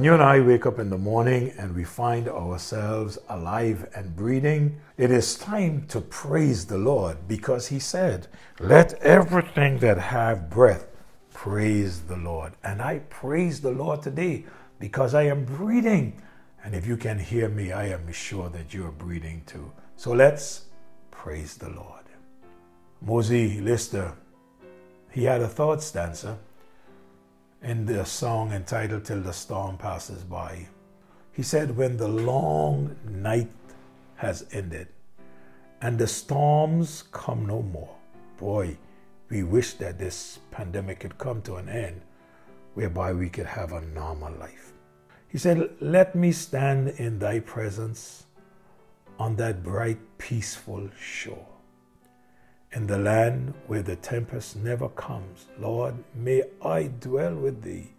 When you and I wake up in the morning and we find ourselves alive and breathing, it is time to praise the Lord because He said, Let everything that have breath praise the Lord. And I praise the Lord today because I am breathing. And if you can hear me, I am sure that you are breathing too. So let's praise the Lord. Mosie Lister, he had a thought stanza in the song entitled Till the Storm Passes By. He said, When the long night has ended and the storms come no more, boy, we wish that this pandemic could come to an end whereby we could have a normal life. He said, Let me stand in thy presence on that bright, peaceful shore in the land where the tempest never comes. Lord, may I dwell with thee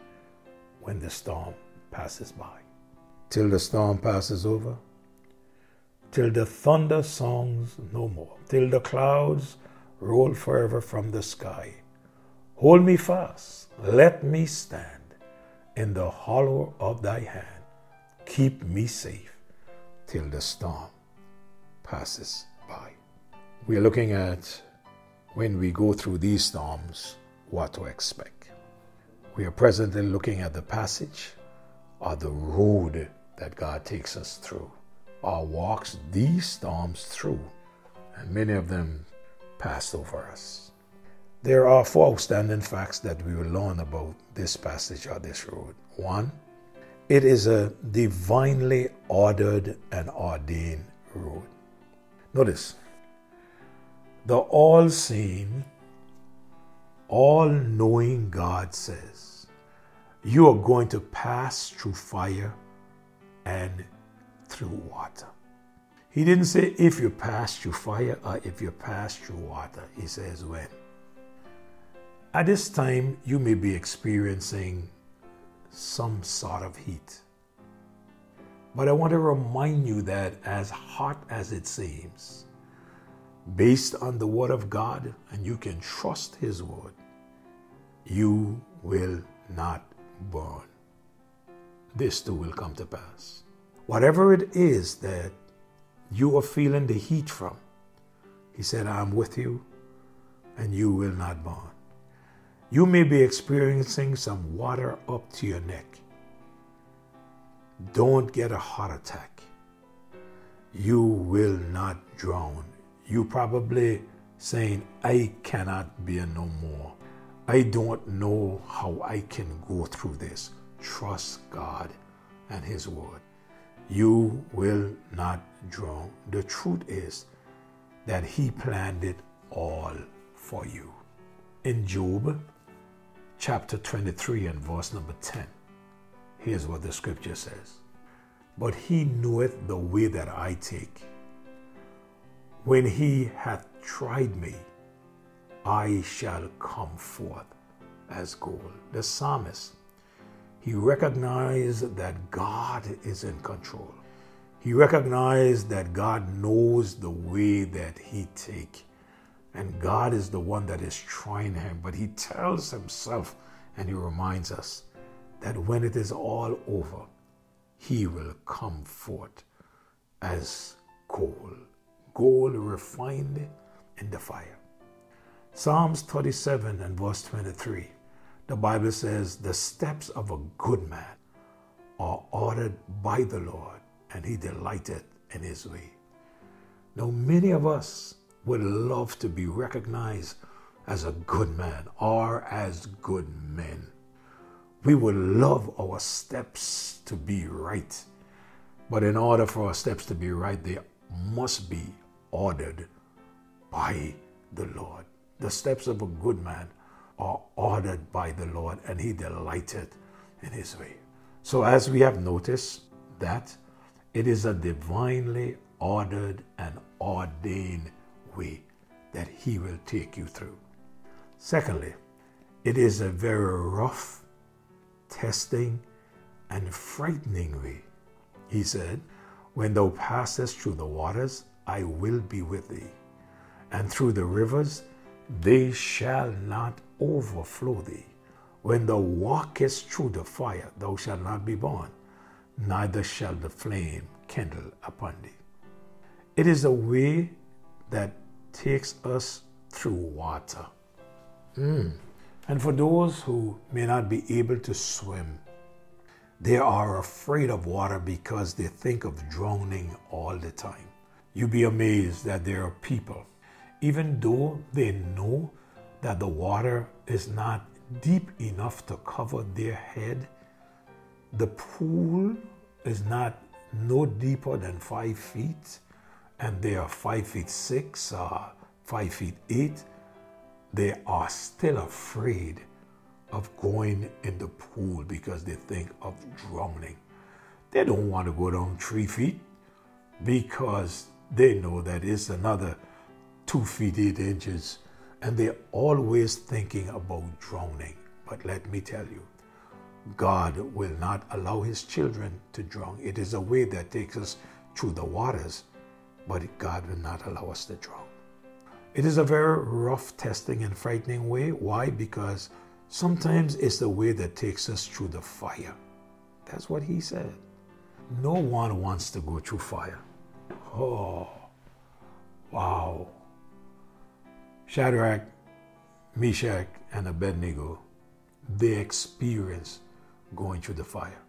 when the storm passes by. Till the storm passes over, till the thunder songs no more, till the clouds roll forever from the sky. Hold me fast, let me stand in the hollow of thy hand. Keep me safe till the storm passes by. We are looking at when we go through these storms, what to expect. We are presently looking at the passage or the road that God takes us through or walks these storms through, and many of them pass over us. There are four outstanding facts that we will learn about this passage or this road. One, it is a divinely ordered and ordained road. Notice, the all seeing, all knowing God says, You are going to pass through fire and through water. He didn't say if you pass through fire or if you pass through water. He says when. At this time, you may be experiencing some sort of heat. But I want to remind you that as hot as it seems, based on the Word of God, and you can trust His Word, you will not burn. This too will come to pass. Whatever it is that you are feeling the heat from, He said, I'm with you, and you will not burn. You may be experiencing some water up to your neck. Don't get a heart attack. You will not drown you probably saying, I cannot bear no more. I don't know how I can go through this. Trust God and His Word. You will not drown. The truth is that He planned it all for you. In Job chapter 23 and verse number 10, here's what the scripture says But He knoweth the way that I take when he hath tried me, I shall come forth as gold. The psalmist, he recognized that God is in control. He recognized that God knows the way that he take. And God is the one that is trying him. But he tells himself and he reminds us that when it is all over, he will come forth as gold gold refined in the fire. Psalms 37 and verse 23, the Bible says, The steps of a good man are ordered by the Lord, and he delighteth in his way. Now, many of us would love to be recognized as a good man or as good men. We would love our steps to be right. But in order for our steps to be right, they must be ordered by the Lord. The steps of a good man are ordered by the Lord, and he delighted in his way. So, as we have noticed, that it is a divinely ordered and ordained way that he will take you through. Secondly, it is a very rough, testing, and frightening way. He said, When thou passest through the waters, I will be with thee. And through the rivers, they shall not overflow thee. When thou walkest through the fire, thou shalt not be burned, neither shall the flame kindle upon thee. It is a way that takes us through water. Mm. And for those who may not be able to swim, they are afraid of water because they think of drowning all the time. You'd be amazed that there are people, even though they know that the water is not deep enough to cover their head, the pool is not no deeper than five feet, and they are five feet six, uh, five feet eight, they are still afraid of going in the pool because they think of drowning. They don't want to go down three feet because they know that it's another two feet eight inches and they're always thinking about drowning. But let me tell you, God will not allow his children to drown. It is a way that takes us through the waters, but God will not allow us to drown. It is a very rough, testing, and frightening way. Why? Because sometimes it's the way that takes us through the fire. That's what he said. No one wants to go through fire. Oh, wow. Shadrach, Meshach, and Abednego, they experienced going through the fire.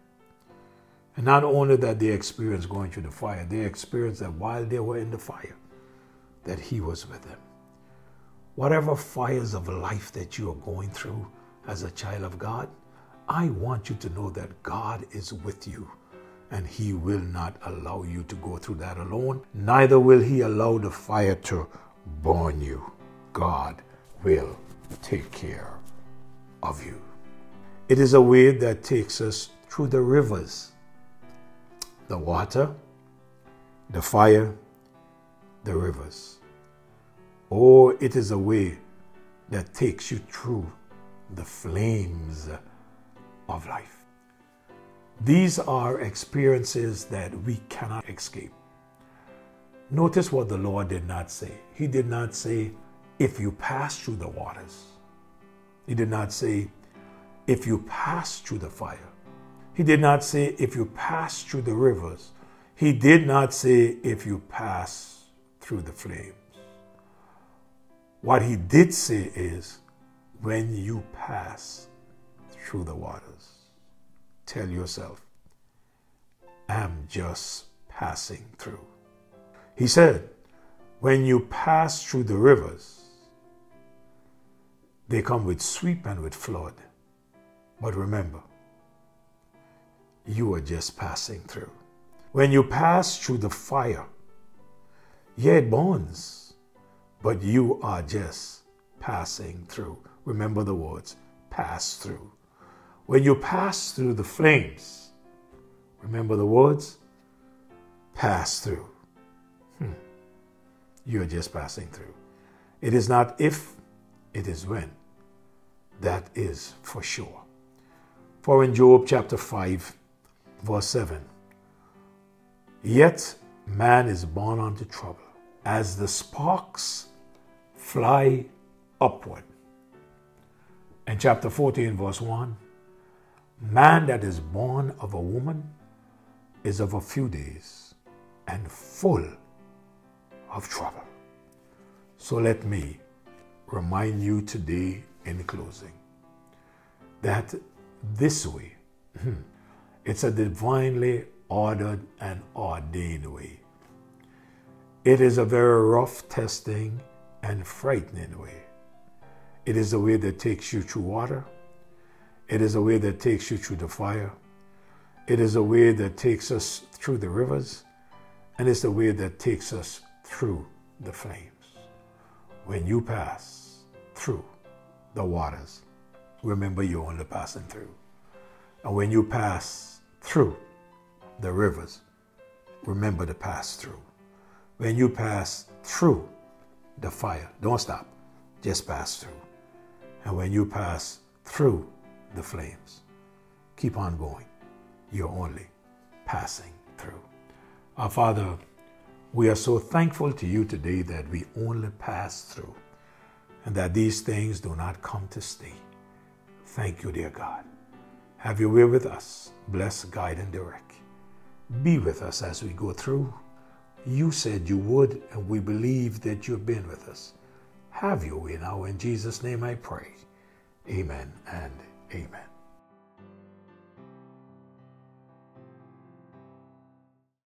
And not only that they experienced going through the fire, they experienced that while they were in the fire, that he was with them. Whatever fires of life that you are going through as a child of God, I want you to know that God is with you and He will not allow you to go through that alone. Neither will He allow the fire to burn you. God will take care of you. It is a way that takes us through the rivers, the water, the fire, the rivers. Or oh, it is a way that takes you through the flames of life. These are experiences that we cannot escape. Notice what the Lord did not say. He did not say, if you pass through the waters. He did not say, if you pass through the fire. He did not say, if you pass through the rivers. He did not say, if you pass through the flames. What he did say is, when you pass through the waters, tell yourself, I'm just passing through. He said, when you pass through the rivers, they come with sweep and with flood. But remember, you are just passing through. When you pass through the fire, yeah, it burns but you are just passing through. Remember the words pass through. When you pass through the flames, remember the words pass through. Hmm. You're just passing through. It is not if, it is when. That is for sure. For in Job chapter 5, verse 7, yet man is born unto trouble, as the sparks fly upward. In chapter 14, verse 1, man that is born of a woman is of a few days and full of trouble. So let me remind you today in closing that this way, hmm, it's a divinely ordered and ordained way. It is a very rough testing and frightening way. It is a way that takes you through water. It is a way that takes you through the fire. It is a way that takes us through the rivers. And it's the way that takes us through the flames. When you pass through the waters, remember you're only passing through. And when you pass through the rivers, remember to pass through. When you pass through the fire. Don't stop. Just pass through. And when you pass through the flames, keep on going. You're only passing through. Our Father, we are so thankful to you today that we only pass through and that these things do not come to stay. Thank you, dear God. Have your way with us. Bless, guide, and direct. Be with us as we go through. You said you would, and we believe that you've been with us. Have your way now. In Jesus' name I pray. Amen and Amen.